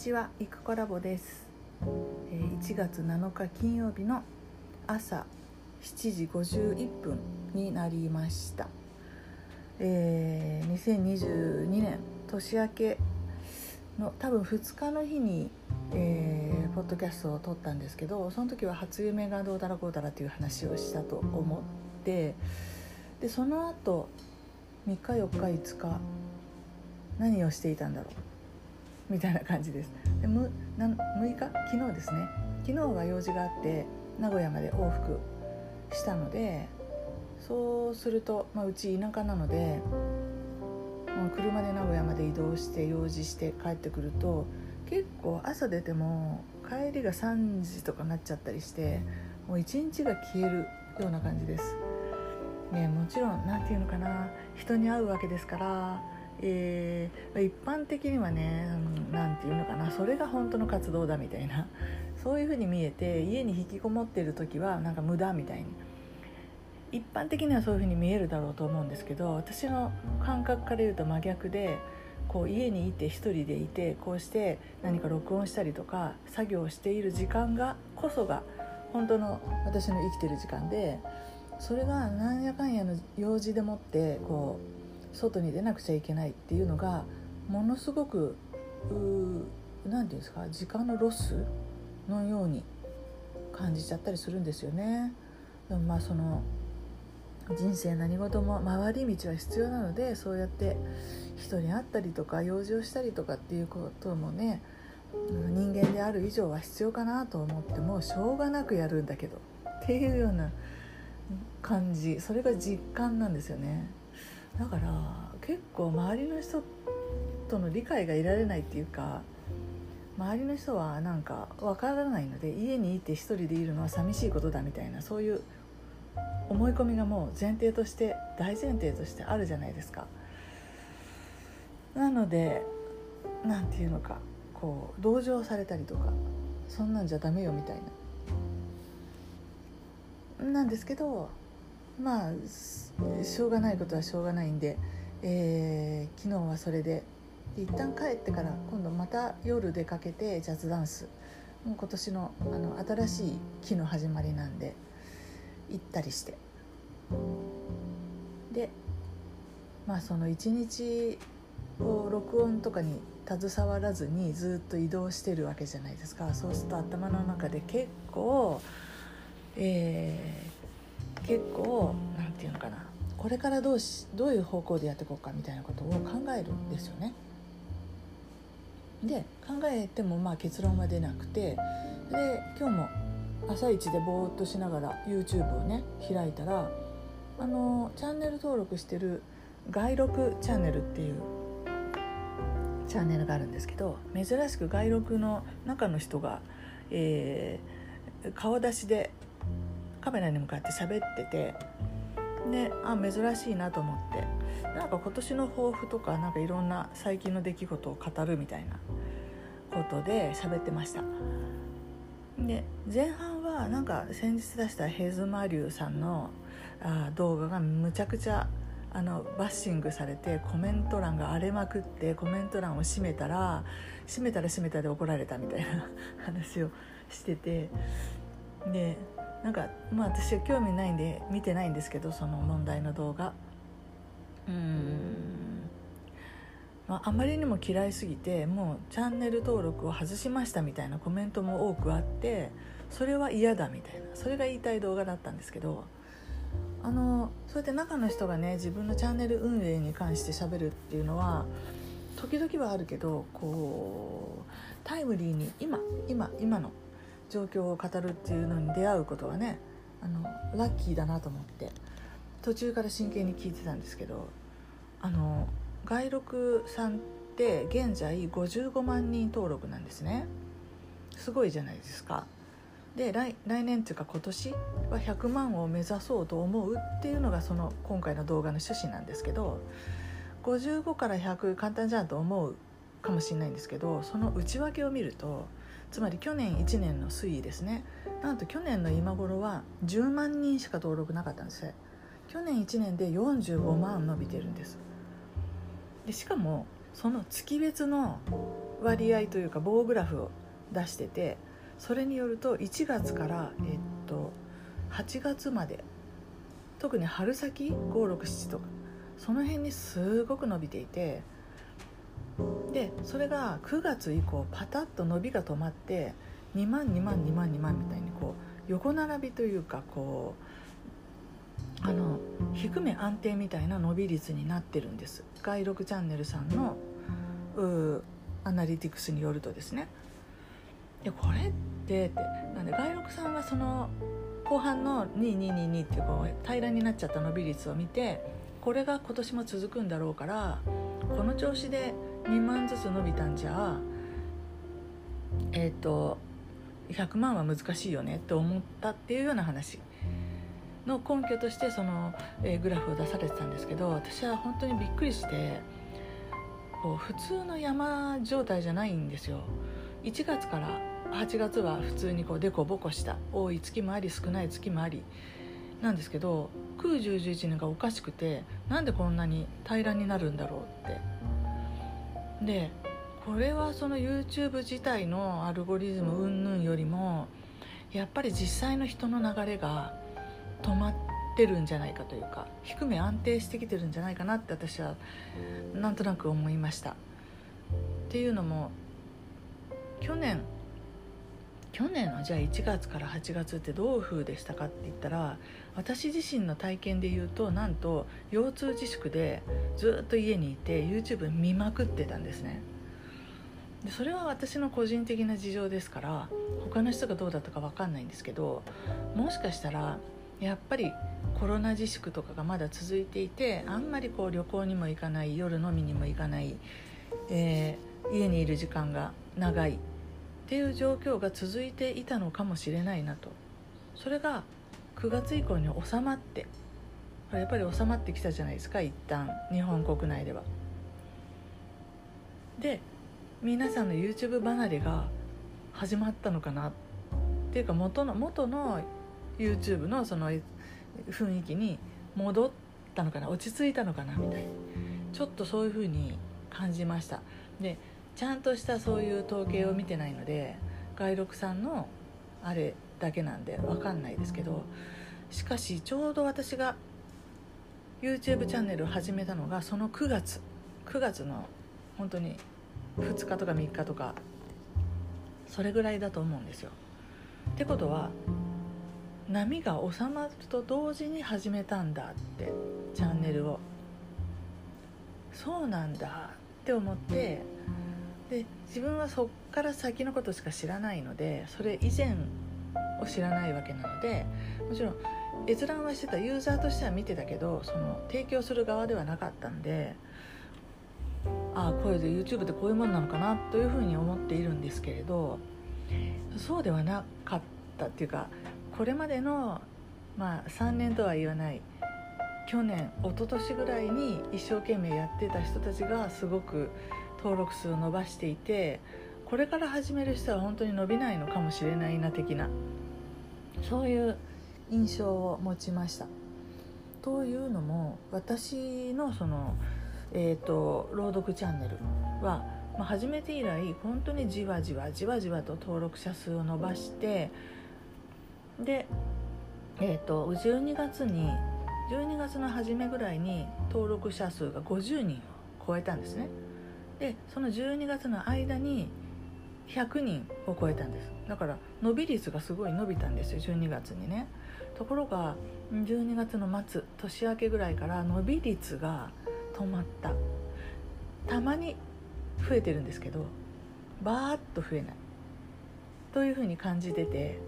ちは、いくコラボです。1月7日金曜日の朝7時51分になりました。えー2022年年明けの多分2日の日に、えーポッドキャストを撮ったんですけどその時は初夢がどうだらこうだらっていう話をしたと思ってでその後3日4日5日何をしていたんだろうみたいな感じです。でむな6日昨日ですね。昨日は用事があって名古屋まで往復したのでそうすると、まあ、うち田舎なのでもう車で名古屋まで移動して用事して帰ってくると結構朝出ても帰りが3時とかなっちゃったりしてもう一日が消えるような感じです。ね、もちろん何て言うのかな人に会うわけですから、えー一般的にはね何て言うのかなそれが本当の活動だみたいなそういう風に見えて家に引きこもってる時はなんか無駄みたいに一般的にはそういう風に見えるだろうと思うんですけど私の感覚から言うと真逆でこう家にいて一人でいてこうして何か録音したりとか作業している時間がこそが本当の私の生きてる時間でそれがなんやかんやの用事でもってこう外に出なくちゃいけないっていうのがものすごく何て言うんですか時間のロスのように感じちゃったりするんですよね。でもまあその人生何事も回り道は必要なのでそうやって人に会ったりとか用事をしたりとかっていうこともね人間である以上は必要かなと思ってもしょうがなくやるんだけどっていうような感じそれが実感なんですよねだから結構周りの人との理解が得られないっていうか周りの人はなんかわからないので家にいて一人でいるのは寂しいことだみたいなそういう思い込みがもう前提として大前提としてあるじゃないですか。なので何て言うのかこう同情されたりとかそんなんじゃダメよみたいな。なんですけどまあしょうがないことはしょうがないんで、えー昨日はそれで一旦帰ってから今度また夜出かけてジャズダンス。もう今年のあの新しい期の始まりなんで行ったりして。でまあその一日を録音とかに携わらずにずっと移動してるわけじゃないですか。そうすると頭の中で結構えー結構なんていうのかなこれからどうしどういう方向でやっていこうかみたいなことを考えるんですよね。で考えてもまあ結論は出なくてで今日も朝一でぼーっとしながら YouTube をね開いたらあのチャンネル登録してる「外録チャンネル」っていうチャンネルがあるんですけど珍しく外録の中の人が、えー顔出しでカメラに向かって喋っててであ珍しいなと思って。なんか今年の抱負とかなんかいろんな最近の出来事を語るみたいなことで喋ってました。で前半はなんか先日出したヘズマリュウさんのあ動画がむちゃくちゃあのバッシングされてコメント欄が荒れまくってコメント欄を閉めたら閉めたら閉めたで怒られたみたいな話をしててでなんかまあ私は興味ないんで見てないんですけどその問題の動画。うーん、まあ、あまりにも嫌いすぎてもうチャンネル登録を外しましたみたいなコメントも多くあってそれは嫌だみたいなそれが言いたい動画だったんですけどあのそうやって中の人がね自分のチャンネル運営に関して喋るっていうのは時々はあるけどこうタイムリーに今今今の状況を語るっていうのに出会うことはねあのラッキーだなと思って途中から真剣に聞いてたんですけどあの外録さんって現在55万人登録なんですね。すごいじゃないですか。で来来年っていうか今年は100万を目指そうと思うっていうのがその今回の動画の趣旨なんですけど55から100簡単じゃんと思うかもしれないんですけどその内訳を見るとつまり去年1年の推移ですね。なんと去年の今頃は10万人しか登録なかったんですよ去年1年で45万伸びてるんです。でしかもその月別の割合というか棒グラフを出しててそれによると1月から、えっと、8月まで特に春先567とかその辺にすごく伸びていてでそれが9月以降パタッと伸びが止まって2万2万2万2万みたいにこう横並びというかこうあの低め安定みたいな伸び率になってるんです。外録チャンネルさんのアナリティクスによるとですね。でこれってってなんで外録さんはその後半の2222っていうこう平らになっちゃった伸び率を見てこれが今年も続くんだろうからこの調子で2万ずつ伸びたんじゃえっ、ー、と100万は難しいよねって思ったっていうような話の根拠としてその、えー、グラフを出されてたんですけど私は本当にびっくりしてこう普通の山状態じゃないんですよ。1月から8月は普通にこうデコボコした多い月もあり少ない月もありなんですけど9 1 1年がおかしくてなんでこんなに平らになるんだろうってでこれはその YouTube 自体のアルゴリズム云々よりもやっぱり実際の人の流れが止まってるんじゃないかというか低め安定してきてるんじゃないかなって私はなんとなく思いました。っていうのも去年去年のじゃあ1月から8月ってどういう風でしたかって言ったら私自身の体験で言うとなんと腰痛自粛でずっと家にいて YouTube 見まくってたんですね。でそれは私の個人的な事情ですから他の人がどうだったか分かんないんですけどもしかしたらやっぱりコロナ自粛とかがまだ続いていてあんまりこう旅行にも行かない夜飲みにも行かない、えー、家にいる時間が長いっていう状況が続いていたのかもしれないなと。それが9月以降に収まってやっぱり収まってきたじゃないですか一旦。日本国内では。で皆さんの YouTube 離れが始まったのかな。っていうか元の元の YouTube のその雰囲気に戻ったのかな。落ち着いたのかなみたいな。ちょっとそういう風に感じました。でちゃんとしたそういう統計を見てないので外録さんのあれだけなんで分かんないですけどしかしちょうど私が YouTube チャンネルを始めたのがその9月9月の本当に2日とか3日とかそれぐらいだと思うんですよ。ってことは波が収まると同時に始めたんだってチャンネルをそうなんだって思ってで自分はそっから先のことしか知らないのでそれ以前を知らないわけなのでもちろん閲覧はしてたユーザーとしては見てたけどその提供する側ではなかったんでああこれで YouTube ってこういうもんなのかなというふうに思っているんですけれどそうではなかったっていうかこれまでの、まあ、3年とは言わない去年一昨年ぐらいに一生懸命やってた人たちがすごく登録数を伸ばしていてこれから始める人は本当に伸びないのかもしれないな的なそういう印象を持ちました。というのも私のその、えーと、朗読チャンネルは、まあ、始めて以来本当にじわじわじわじわと登録者数を伸ばしてで、えーと、と12月に12月の初めぐらいに登録者数が50人を超えたんですね。でその12月の間に100人を超えたんです。だから伸び率がすごい伸びたんですよ12月にね。ところが12月の末年明けぐらいから伸び率が止まった。たまに増えてるんですけどバーッと増えない。というふうに感じてて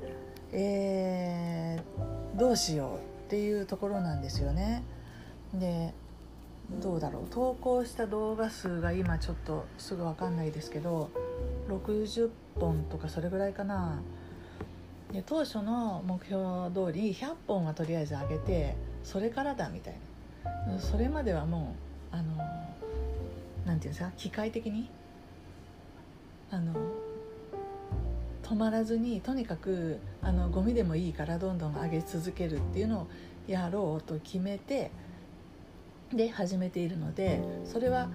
えー、どうしようっていうところなんですよね。でどうだろう。投稿した動画数が今ちょっとすぐ分かんないですけど60本とかそれぐらいかな。で当初の目標通り100本はとりあえず上げてそれからだみたいな。それまではもうあの何て言うんですか機械的にあの止まらずにとにかくあのゴミでもいいからどんどん上げ続けるっていうのをやろうと決めてで始めているのでそれは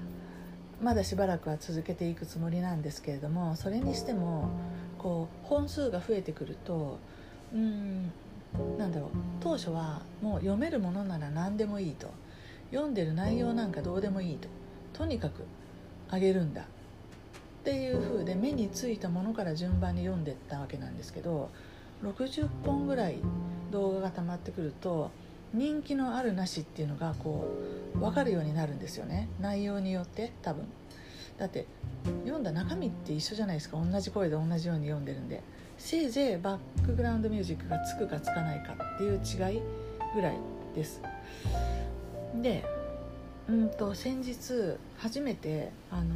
まだしばらくは続けていくつもりなんですけれどもそれにしてもこう本数が増えてくるとうんなんだろう当初はもう読めるものなら何でもいいと読んでる内容なんかどうでもいいととにかくあげるんだっていう風で目についたものから順番に読んでったわけなんですけど60本ぐらい動画が溜まってくると人気のあるなしっていうのがこう分かるようになるんですよね。内容によって多分。だって読んだ中身って一緒じゃないですか。同じ声で同じように読んでるんで。せいぜいバックグラウンドミュージックがつくかつかないかっていう違いぐらいです。でうんと先日初めてあの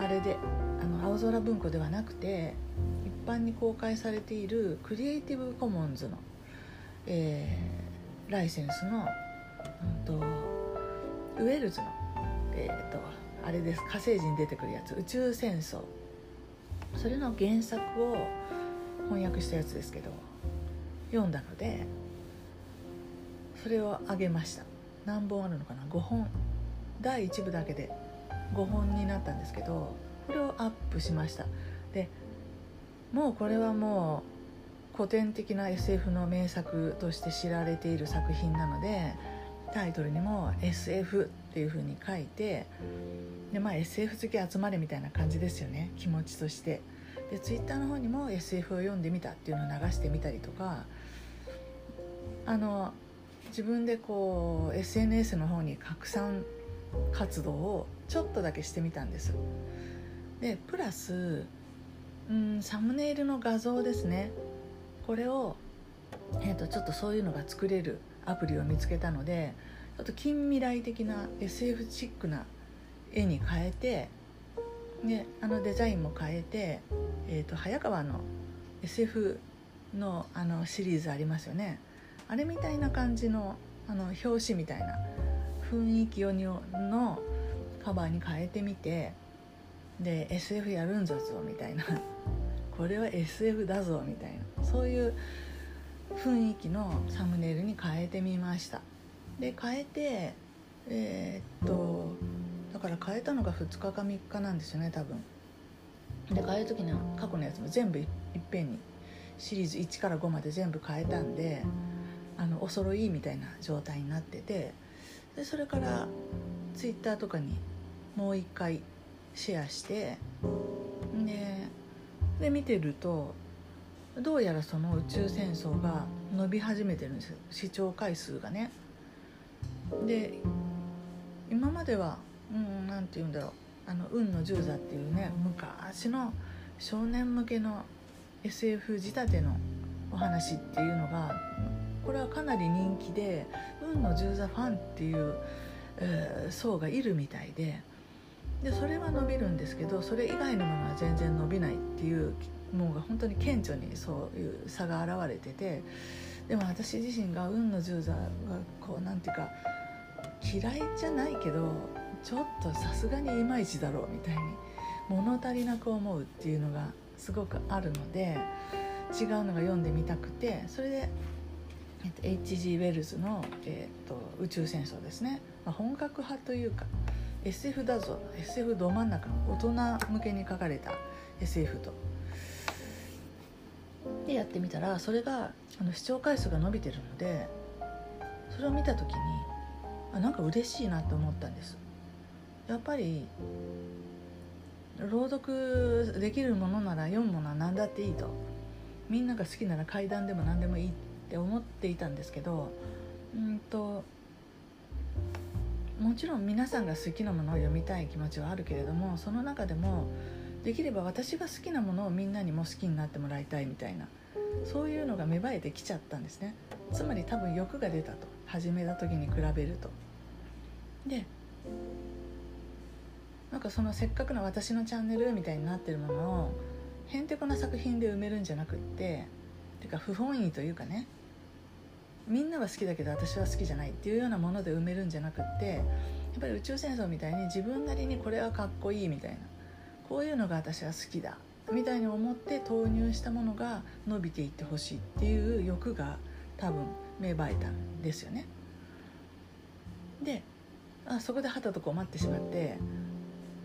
あれであの青空文庫ではなくて一般に公開されているクリエイティブコモンズのえー、ライセンスの、うんと、ウェルズの、えーと、あれです。火星人出てくるやつ「宇宙戦争」それの原作を翻訳したやつですけど読んだのでそれをあげました。何本あるのかな？5本。第1部だけで5本になったんですけどこれをアップしました。でもうこれはもう古典的な SF の名作として知られている作品なのでタイトルにも SF っていう風に書いてで、まあ、SF 好き集まれみたいな感じですよね気持ちとして。でツイッターの方にも SF を読んでみたっていうのを流してみたりとかあの自分でこう SNS の方に拡散活動をちょっとだけしてみたんです。でプラスうんサムネイルの画像ですね。これを、えーと、ちょっとそういうのが作れるアプリを見つけたのでちょっと近未来的な SF チックな絵に変えてであのデザインも変えて、えーと、早川の SF のあのシリーズありますよね。あれみたいな感じのあの表紙みたいな雰囲気をのカバーに変えてみてで SF やるんぞみたいな。これは SF だぞみたいなそういう雰囲気のサムネイルに変えてみました。で変えてえー、っとだから変えたのが2日か3日なんですよね多分。で変える時には過去のやつも全部いっぺんにシリーズ1から5まで全部変えたんであのお揃いみたいな状態になっててでそれからツイッターとかにもう一回シェアしてでで見てるとどうやらその宇宙戦争が伸び始めてるんです視聴回数がね。で今まではうん何て言うんだろう。あの運の十座っていうね昔の少年向けの SF 仕立てのお話っていうのがこれはかなり人気で運の十座ファンっていう、えー、層がいるみたいででそれは伸びるんですけどそれ以外のものは全然伸びないっていうもう本当に顕著にそういう差が現れててでも私自身が運の十座がこうなんていうか嫌いじゃないけどちょっとさすがにいまいちだろうみたいに物足りなく思うっていうのがすごくあるので違うのが読んでみたくてそれで、えっと、H.G. ウェルズの、えっと、宇宙戦争ですね、まあ、本格派というか SF だぞ。SF ど真ん中。の大人向けに書かれた。SF と。でやってみたらそれがあの視聴回数が伸びてるのでそれを見た時にあなんか嬉しいなと思ったんです。やっぱり朗読できるものなら読むものは何だっていいと。みんなが好きなら怪談でも何でもいいって思っていたんですけどうんともちろん皆さんが好きなものを読みたい気持ちはあるけれどもその中でもできれば私が好きなものをみんなにも好きになってもらいたいみたいなそういうのが芽生えてきちゃったんですね。つまり多分欲が出たと。始めた時に比べると。でなんかそのせっかくの私のチャンネルみたいになってるものをへんてこな作品で埋めるんじゃなくっててか不本意というかねみんなは好きだけど私は好きじゃないっていうようなもので埋めるんじゃなくってやっぱり宇宙戦争みたいに自分なりにこれはかっこいいみたいなこういうのが私は好きだみたいに思って投入したものが伸びていってほしいっていう欲が多分芽生えたんですよね。であそこではたと困ってしまって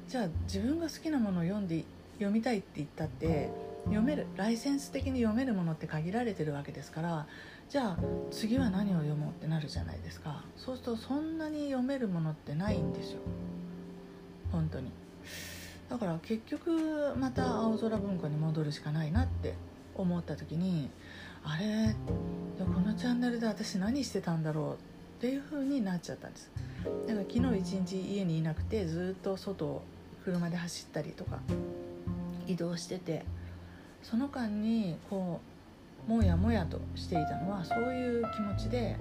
じゃあ自分が好きなものを読んで読みたいって言ったって読めるライセンス的に読めるものって限られてるわけですからじゃあ次は何を読もうってなるじゃないですか。そうするとそんなに読めるものってないんですよ。本当に。だから結局また青空文庫に戻るしかないなって思った時にあれ？このチャンネルで私何してたんだろうっていう風になっちゃったんです。だから昨日一日家にいなくてずっと外を車で走ったりとか移動しててその間にこうもやもやとしていたのはそういう気持ちで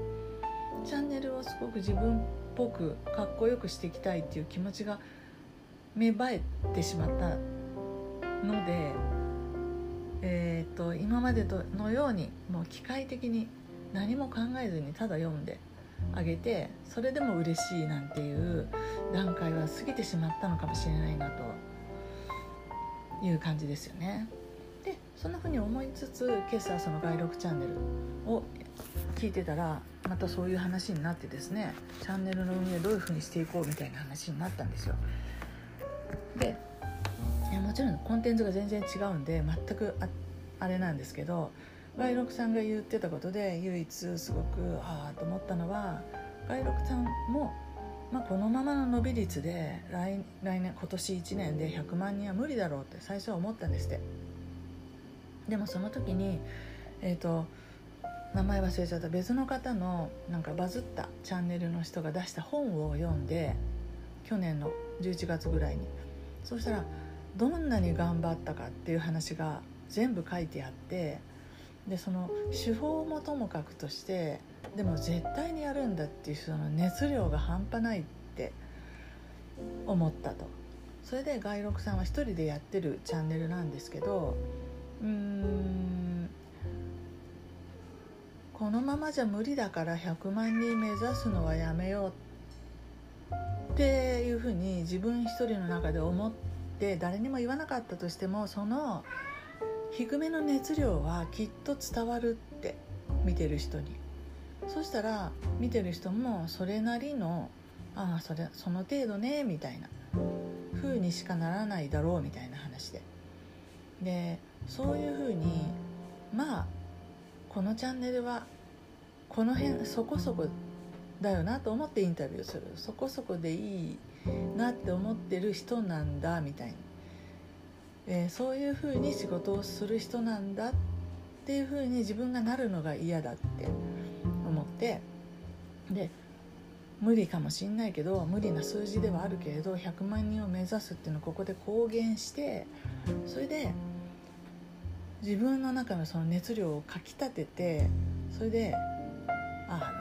チャンネルをすごく自分っぽくかっこよくしていきたいっていう気持ちが芽生えてしまったので、えーと、今までとのようにもう機械的に何も考えずにただ読んであげてそれでも嬉しいなんていう段階は過ぎてしまったのかもしれないなという感じですよね。そんな風に思いつつ今朝その「外録チャンネル」を聞いてたらまたそういう話になってですねチャンネルの運営どういう風にしていこうみたいな話になったんですよ。でもちろんコンテンツが全然違うんで全くああれなんですけど外録さんが言ってたことで唯一すごくああと思ったのは外録さんも、まあ、このままの伸び率で来来年今年1年で100万人は無理だろうって最初は思ったんですってでもその時にえっ、ー、と名前忘れちゃった別の方のなんかバズったチャンネルの人が出した本を読んで去年の11月ぐらいに。そしたらどんなに頑張ったかっていう話が全部書いてあってでその手法もともかくとしてでも絶対にやるんだっていうその熱量が半端ないって思ったと。それで外録さんは一人でやってるチャンネルなんですけどうーん。このままじゃ無理だから100万人目指すのはやめようっていうふうに自分一人の中で思って誰にも言わなかったとしてもその低めの熱量はきっと伝わるって見てる人に。そしたら見てる人もそれなりのああそれその程度ねみたいな。風にしかならないだろうみたいな話で。でそういう風にまあこのチャンネルはこの辺そこそこだよなと思ってインタビューする。そこそこでいいなって思ってる人なんだみたいに、えー、そういうふうに仕事をする人なんだっていうふうに自分がなるのが嫌だって思って。で無理かもしんないけど無理な数字ではあるけれど100万人を目指すっていうのをここで公言してそれで自分の中のその熱量をかきたててそれであ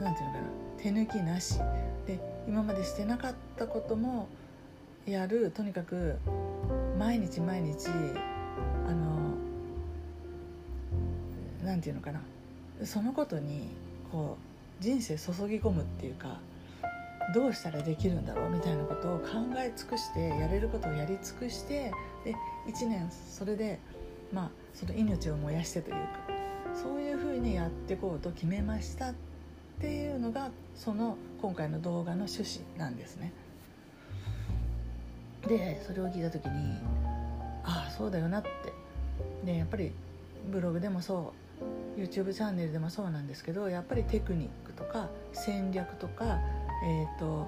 何て言うのかな手抜きなし。で今までしてなかったこともやるとにかく毎日毎日あの何て言うのかな。そのことにこう人生注ぎ込むっていうかどうしたらできるんだろうみたいなことを考え尽くしてやれることをやり尽くしてで1年それでまあその命を燃やしてというかそういうふうにやっていこうと決めましたっていうのがその今回の動画の趣旨なんですね。でそれを聞いた時にああそうだよなってでやっぱりブログでもそう YouTube チャンネルでもそうなんですけどやっぱりテクニックとか戦略とか、えーと、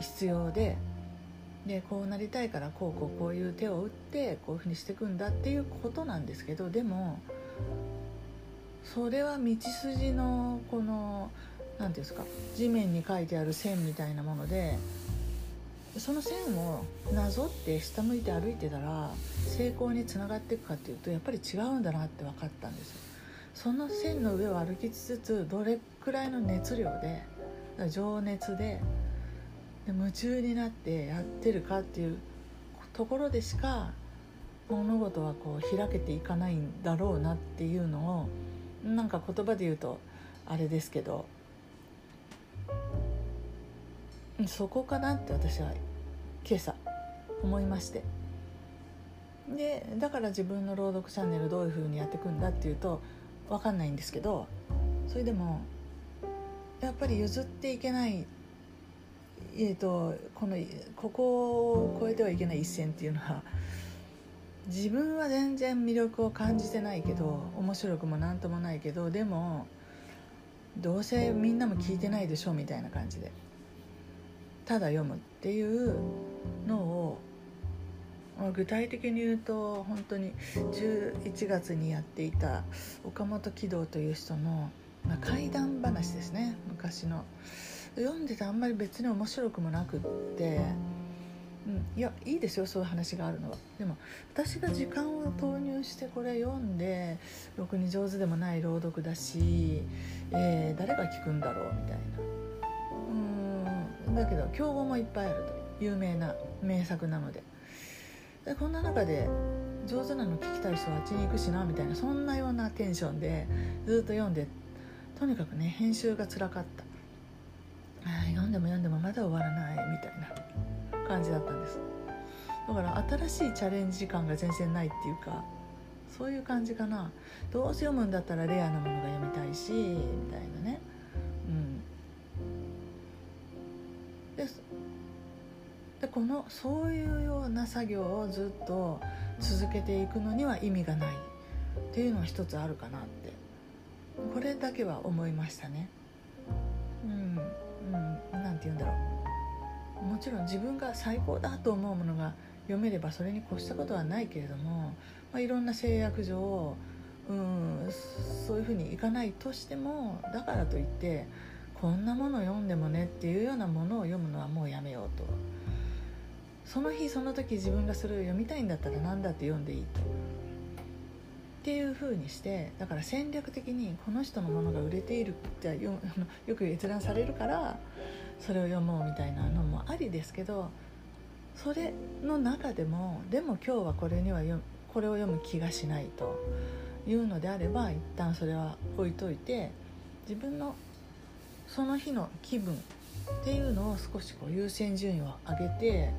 必要ででこうなりたいからこうこうこういう手を打ってこういうふうにしていくんだっていうことなんですけどでもそれは道筋のこの何ていうんですか地面に書いてある線みたいなものでその線をなぞって下向いて歩いてたら成功につながっていくかっていうとやっぱり違うんだなって分かったんですよ。その線の上を歩きつつどれくらいの熱量で情熱でで夢中になってやってるかっていうところでしか物事はこう開けていかないんだろうなっていうのをなんか言葉で言うとあれですけどそこかなって私は今朝思いまして。でだから自分の朗読チャンネルどういうふうにやっていくんだっていうと分かんないんですけどそれでもやっぱり譲っていけないえーと、このここを超えてはいけない一線っていうのは自分は全然魅力を感じてないけど面白くも何ともないけどでもどうせみんなも聞いてないでしょみたいな感じでただ読むっていうのを具体的に言うと本当に11月にやっていた岡本喜道という人の、ま、怪談話ですね昔の。読んでてあんまり別に面白くもなくって、うん、いやいいですよそういう話があるのは。でも私が時間を投入してこれ読んでろくに上手でもない朗読だし、えー、誰が聞くんだろうみたいな。うんだけど競合もいっぱいあると有名な名作なので。でこんな中で上手なの聞きたい人はあっちに行くしなみたいなそんなようなテンションでずっと読んでとにかくね編集がつらかった。読んでも読んでもまだ終わらないみたいな感じだったんです。だから新しいチャレンジ感が全然ないっていうかそういう感じかな。どうせ読むんだったらレアなものが読みたいしみたいなね。うん。ででこのそういうような作業をずっと続けていくのには意味がないっていうのは一つあるかなって。これだけは思いましたね。言うんだろう。もちろん自分が最高だと思うものが読めればそれに越したことはないけれども、まあ、いろんな制約上うんそういうふうにいかないとしてもだからといってこんなもの読んでもねっていうようなものを読むのはもうやめようと。その日その時自分がそれを読みたいんだったら何だって読んでいいと。っていう風にしてだから戦略的にこの人のものが売れているってよよく閲覧されるからそれを読もうみたいなのもありですけどそれの中でもでも今日はこれにはこれを読む気がしないというのであれば一旦それは置いといて自分のその日の気分っていうのを少しこう優先順位を上げて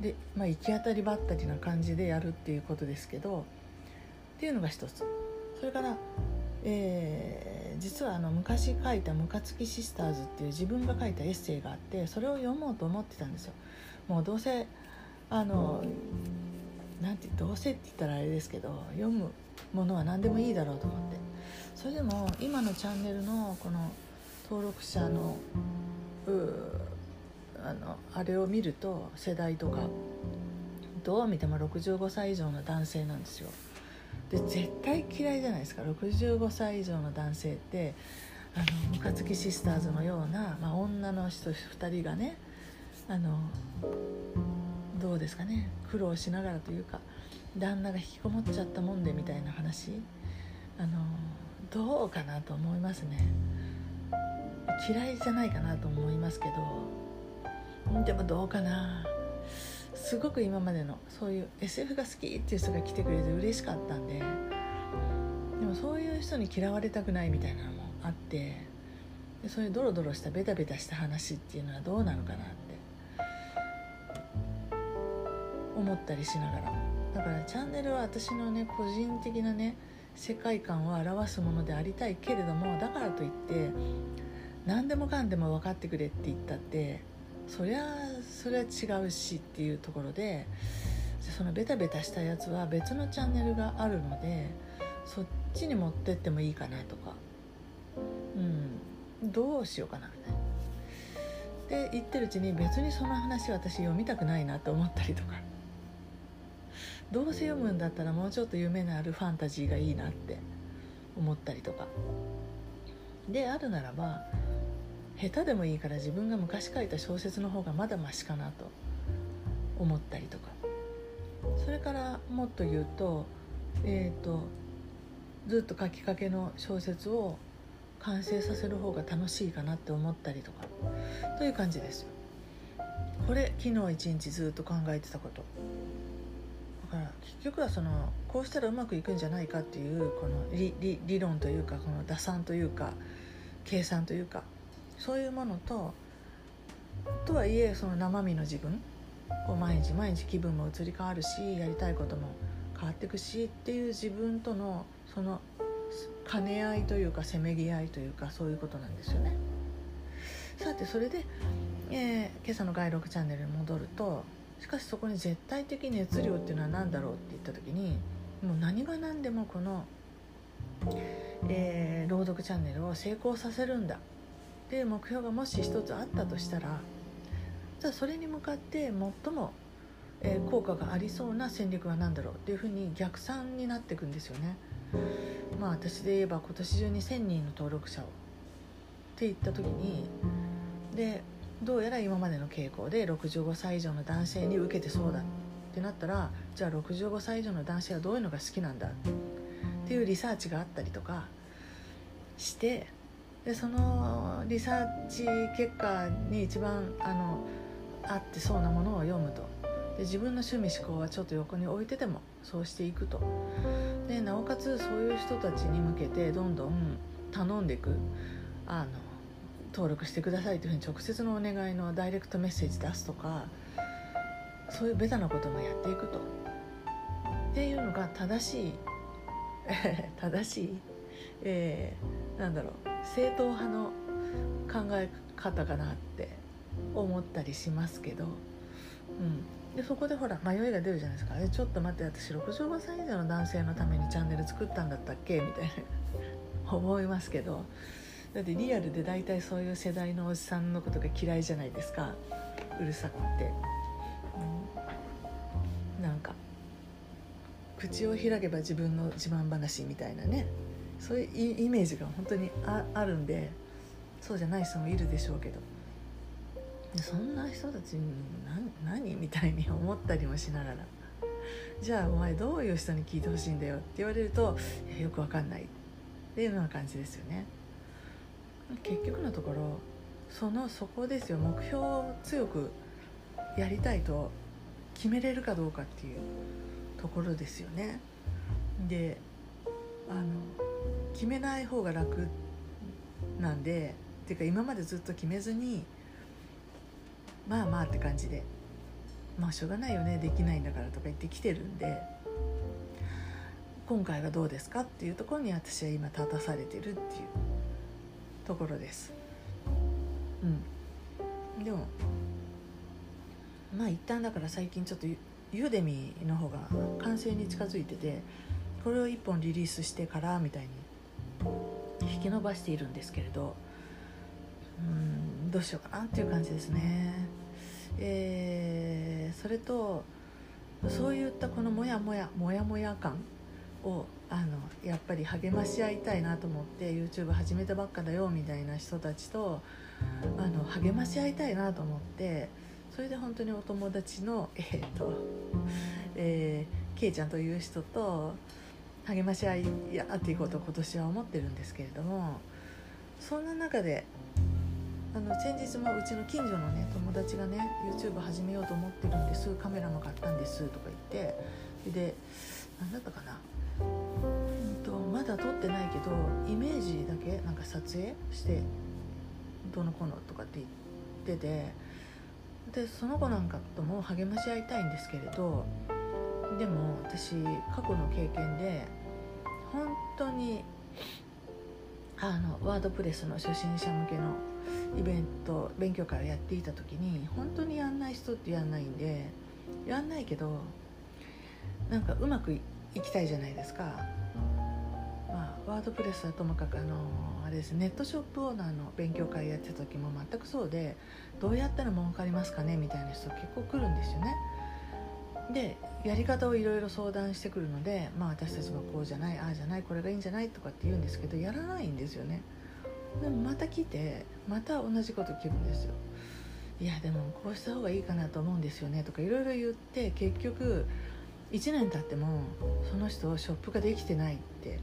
で、まあ、行き当たりばったりな感じでやるっていうことですけどっていうのが一つ。それから、えー、実はあの昔書いた「ムカつきシスターズ」っていう自分が書いたエッセイがあってそれを読もうと思ってたんですよ。もうどうせあのなんてどうせって言ったらあれですけど読むものは何でもいいだろうと思って。それでも今のチャンネルのこの登録者のあのあれを見ると世代とかどう見ても65歳以上の男性なんですよ。で絶対嫌いじゃないですか。65歳以上の男性ってあのムカつきシスターズのような、まあ、女の人2人がねあのどうですかね。苦労しながらというか旦那が引きこもっちゃったもんでみたいな話。あのどうかなと思いますね。嫌いじゃないかなと思いますけど。でもどうかな。すごく今までのそういう SF が好きっていう人が来てくれて嬉しかったんででもそういう人に嫌われたくないみたいなのもあってでそういうドロドロしたベタベタした話っていうのはどうなのかなって思ったりしながら。だからチャンネルは私のね個人的なね世界観を表すものでありたいけれどもだからといって何でもかんでも分かってくれって言ったってそりゃそれは違うしっていうところでそのベタベタしたやつは別のチャンネルがあるのでそっちに持ってってもいいかなとか。うん。どうしようかなみたいな。で言ってるうちに別にその話私読みたくないなと思ったりとか。どうせ読むんだったらもうちょっと夢のあるファンタジーがいいなって思ったりとか。であるならば下手でもいいから自分が昔書いた小説の方がまだマシかなと思ったりとか。それからもっと言うと,、えーと、ずっと書きかけの小説を完成させる方が楽しいかなって思ったりとか。という感じですよ。これ昨日一日ずっと考えてたこと。だから結局はそのこうしたらうまくいくんじゃないかっていうこの理理論というかこの打算というか計算というかそういうものととはいえその生身の自分こう毎日毎日気分も移り変わるしやりたいことも変わっていくしっていう自分とのその兼ね合いというかせめぎ合いというかそういうことなんですよね。さてそれでえー、今朝の外録チャンネルに戻るとしかしそこに絶対的熱量っていうのは何だろうって言った時にもう何が何でもこの、えー、朗読チャンネルを成功させるんだっていう目標がもし一つあったとしたらじゃあそれに向かって最も、え、効果がありそうな戦略は何だろうっていうふうに逆算になっていくんですよね。まあ私で言えば今年中に1,000人の登録者をって言った時にでどうやら今までの傾向で65歳以上の男性に受けてそうだってなったらじゃあ65歳以上の男性はどういうのが好きなんだっていうリサーチがあったりとかしてでそのリサーチ結果に一番あの合ってそうなものを読むと。で自分の趣味思考はちょっと横に置いててもそうしていくと。でなおかつそういう人たちに向けてどんどん頼んでいく。あの登録してくださいというふうに直接のお願いのダイレクトメッセージ出すとかそういうベタなこともやっていくと。っていうのが正しい。正しい、えー、なんだろう。正統派の考え方かなって思ったりしますけど、うん、でそこでほら迷いが出るじゃないですか「えちょっと待って私65歳以上の男性のためにチャンネル作ったんだったっけ?」みたいな。思いますけど。だってリアルで大体そういう世代のおじさんのことが嫌いじゃないですか。うるさくって、うん、なんか口を開けば自分の自慢話みたいなね。そういうイメージが本当にああるんでそうじゃない人もいるでしょうけどそんな人たちに何何みたいに思ったりもしながらじゃあお前どういう人に聞いてほしいんだよって言われるとよくわかんないっていうような感じですよね。結局のところそのそこですよ目標を強くやりたいと決めれるかどうかっていうところですよね。であの決めない方が楽なんでっていうか今までずっと決めずにまあまあって感じでまあしょうがないよねできないんだからとか言ってきてるんで今回はどうですかっていうところに私は今立たされてるっていうところです。うん。でもまあ一旦だから最近ちょっとユーデミーの方が完成に近づいててこれを1本リリースしてからみたいに引き伸ばしているんですけれどうんどうしようかなっていう感じですね。えー、それとそういったこのモヤモヤモヤモヤ感をあのやっぱり励まし合いたいなと思って YouTube 始めたばっかだよみたいな人たちとあの励まし合いたいなと思ってそれで本当にお友達のえっ、ー、と、えー、けいちゃんという人と励まし合いやっていこうと今年は思ってるんですけれどもそんな中であの先日もうちの近所のね友達がね YouTube 始めようと思ってるんですカメラも買ったんですとか言ってで何だったかなうんとまだ撮ってないけどイメージだけなんか撮影してどの子のとかって言っててでその子なんかとも励まし合いたいんですけれどでも私過去の経験で本当にあのワードプレスの初心者向けのイベント勉強会をやっていた時に本当にやんない人ってやんないんでやんないけどなんかうまくいきたいじゃないですか。まあ、ワードプレスはともかくあのあれですネットショップオーナーの勉強会やってた時も全くそうでどうやったら儲かりますかねみたいな人結構来るんですよね。でやり方をいろいろ相談してくるので、まあ、私たちはこうじゃないああじゃないこれがいいんじゃないとかって言うんですけどやらないんですよね。でもまた来てまた同じこと聞くんですよ。いやでもこうした方がいいかなと思うんですよねとかいろいろ言って結局1年経ってもその人ショップができてないって。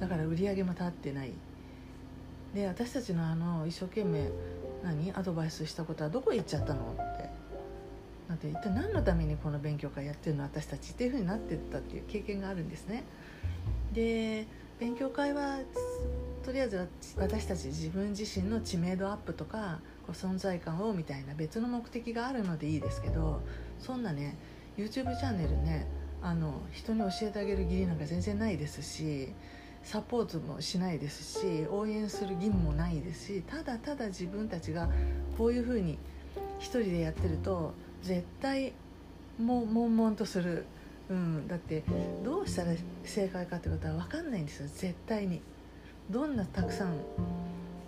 だから売り上げも立ってない。で私たちのあの一生懸命何アドバイスしたことはどこ行っちゃったのってなんて一体何のためにこの勉強会やってるの私たちっていうふうになってったっていう経験があるんですね。で勉強会はとりあえず私たち自分自身の知名度アップとかこう存在感をみたいな別の目的があるのでいいですけどそんなね YouTube チャンネルねあの人に教えてあげる義理なんか全然ないですしサポートもしないですし応援する義務もないですしただただ自分たちがこういうふうに一人でやってると絶対も悶々とする、うん、だってどうしたら正解かってことは分かんないんですよ。絶対に。どんなたくさん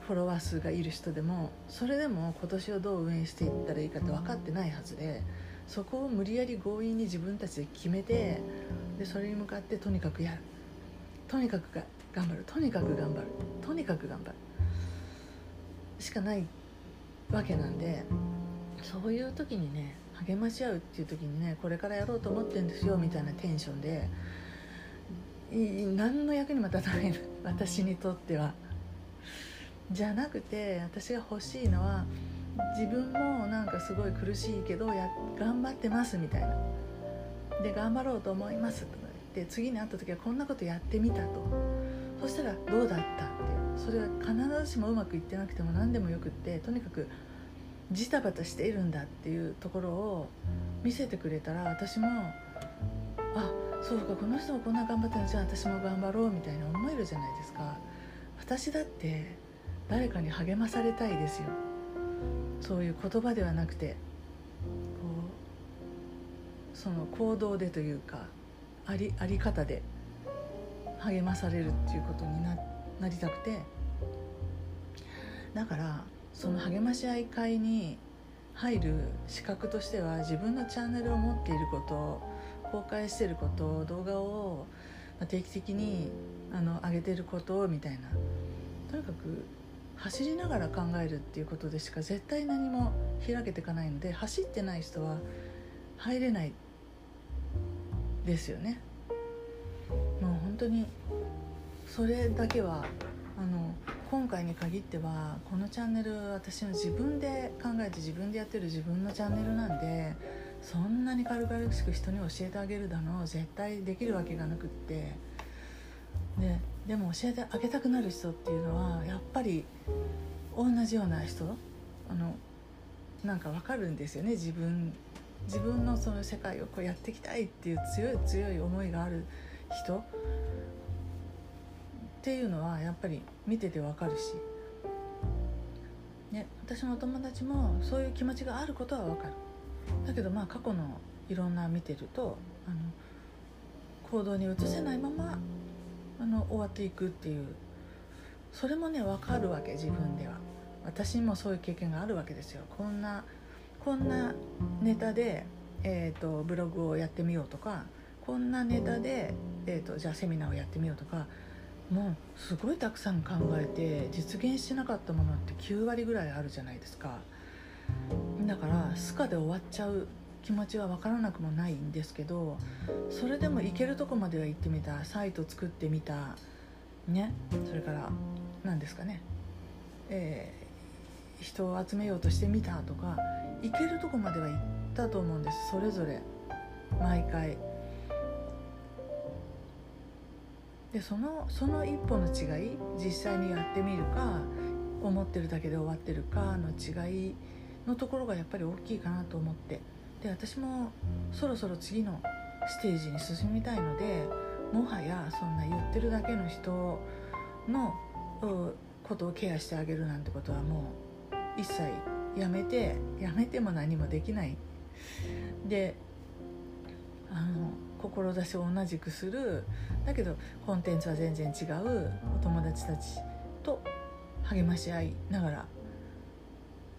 フォロワー数がいる人でもそれでも今年をどう運営していったらいいかって分かってないはずでそこを無理やり強引に自分たちで決めてでそれに向かってとにかくやる。とにかくが頑張る。とにかく頑張る。とにかく頑張る。しかないわけなんでそういう時にね励まし合うっていう時にねこれからやろうと思ってるんですよみたいなテンションで何の役にも立たない私にとっては。じゃなくて私が欲しいのは自分もなんかすごい苦しいけどや頑張ってますみたいな。で頑張ろうと思いますとか言って次に会った時はこんなことやってみたと。そしたらどうだったって。それは必ずしもうまくいってなくても何でもよくってとにかくジタバタしているんだっていうところを見せてくれたら私もあそうかこの人もこんな頑張ったのじゃあ私も頑張ろうみたいな思えるじゃないですか。私だって誰かに励まされたいですよ。そういう言葉ではなくてこうその行動でというかありあり方で励まされるっていうことにななりたくて。だからその励まし合い会に入る資格としては自分のチャンネルを持っていること公開していること動画を定期的にあの上げてることみたいな。とにかく走りながら考えるっていうことでしか絶対何も開けていかないので走ってない人は入れないですよね。もう本当にそれだけはあの今回に限ってはこのチャンネル私の自分で考えて自分でやってる自分のチャンネルなんでそんなに軽々しく人に教えてあげるだの絶対できるわけがなくって。ででも教えてあげたくなる人っていうのはやっぱり同じような人あのなんか分かるんですよね自分自分のその世界をこうやっていきたいっていう強い強い思いがある人。っていうのはやっぱり見てて分かるし、ね、私のお友達もそういう気持ちがあることは分かる。だけどまあ過去のいろんな見てるとあの行動に移せないままあの終わっていくっていう。それもね分かるわけ自分では。私にもそういう経験があるわけですよ。こんなこんなネタで、えーと、ブログをやってみようとかこんなネタで、えーと、じゃあセミナーをやってみようとかもうすごいたくさん考えて実現してなかったものって9割ぐらいあるじゃないですか。だからスカで終わっちゃう気持ちは分からなくもないんですけどそれでも行けるとこまでは行ってみたサイト作ってみたね。それから何ですかね、えー、人を集めようとしてみたとか行けるとこまでは行ったと思うんです。それぞれ。毎回。でそのその一歩の違い実際にやってみるか思ってるだけで終わってるかの違いのところがやっぱり大きいかなと思って。で私もそろそろ次のステージに進みたいのでもはやそんな言ってるだけの人のことをケアしてあげるなんてことはもう一切やめてやめても何もできない。であの志を同じくする。だけどコンテンツは全然違う。お友達たちと励まし合いながら。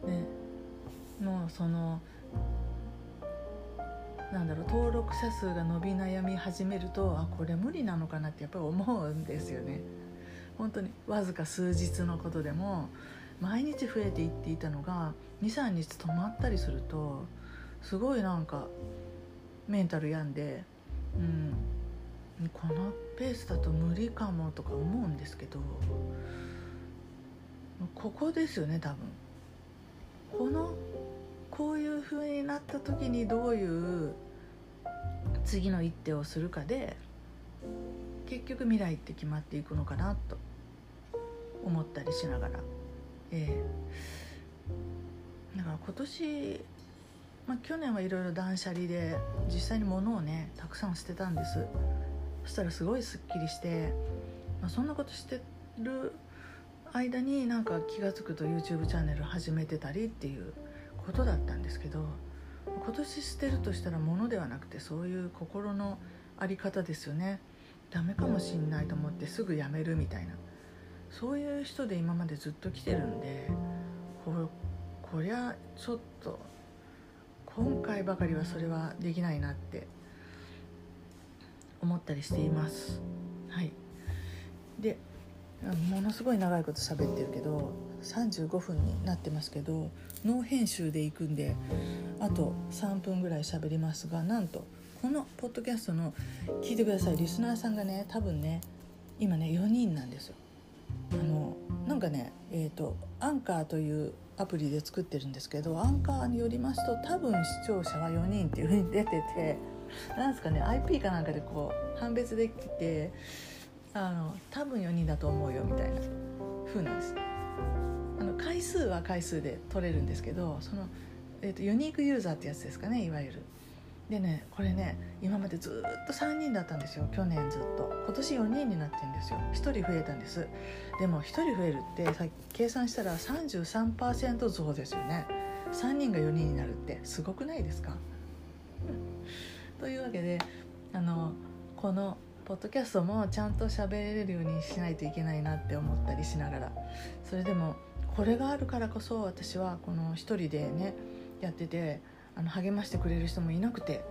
ね。のそのなんだろう登録者数が伸び悩み始めるとあこれ無理なのかなってやっぱり思うんですよね。本当にわずか数日のことでも毎日増えていっていたのが23日止まったりするとすごいなんかメンタル病んで、うん、このペースだと無理かもとか思うんですけどここですよね多分。このこういう風になった時にどういう次の一手をするかで結局未来って決まっていくのかなと思ったりしながら、えー、だから今年、まあ、去年はいろいろ断捨離で実際に物をねたくさん捨てたんです。そしたらすごいすっきりして、まあ、そんなことしてる間になんか気が付くと YouTube チャンネル始めてたりっていうことだったんですけど今年捨てるとしたら物ではなくてそういう心の在り方ですよね。ダメかもしんないと思ってすぐやめるみたいな。そういう人で今までずっと来てるんでここりゃちょっと今回ばかりはそれはできないなって思ったりしています。はい。でものすごい長いこと喋ってるけど35分になってますけどノー編集でいくんであと3分ぐらい喋りますがなんとこのポッドキャストの聞いてください。リスナーさんがね多分ね今ね4人なんですよ。あのなんかねえっ、ー、とアンカーというアプリで作ってるんですけどアンカーによりますと多分視聴者は4人っていうふうに出ててなんですかね IP かなんかでこう判別できてあの多分4人だと思うよみたいな風なんです。あの回数は回数で取れるんですけどその、えーと、ユニークユーザーってやつですかねいわゆる。でねこれね今までずっと3人だったんですよ。去年ずっと。今年4人になってるんですよ。1人増えたんです。でも1人増えるってさ計算したら33%増ですよね。3人が4人になるってすごくないですか？というわけであのこのポッドキャストもちゃんと喋れるようにしないといけないなって思ったりしながら。それでもこれがあるからこそ私はこの一人でねやっててあの励ましてくれる人もいなくて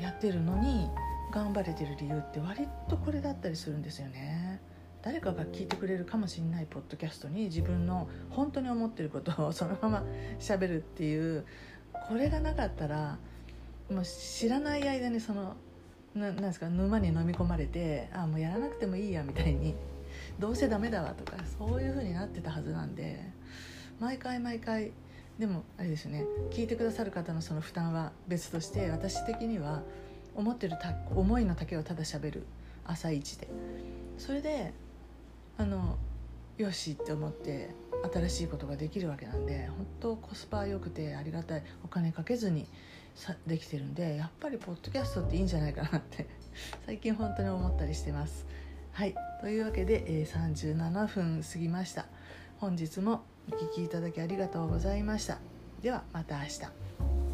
やってるのに頑張れてる理由って割とこれだったりするんですよね。誰かが聞いてくれるかもしれないポッドキャストに自分の本当に思ってることを そのまましゃべるっていうこれがなかったらもう知らない間にそのななんですか沼に飲み込まれてあもうやらなくてもいいやみたいにどうせダメだわとかそういう風になってたはずなんで毎回毎回でもあれですね。聞いてくださる方のその負担は別として私的には思ってるた思いの丈をただしゃべる。朝一で。それであのよしって思って新しいことができるわけなんで本当コスパ良くてありがたい。お金かけずにさできてるんでやっぱりポッドキャストっていいんじゃないかなって 最近本当に思ったりしてます。はい。というわけで、えー、37分過ぎました。本日もお聴きいただきありがとうございました。ではまた明日。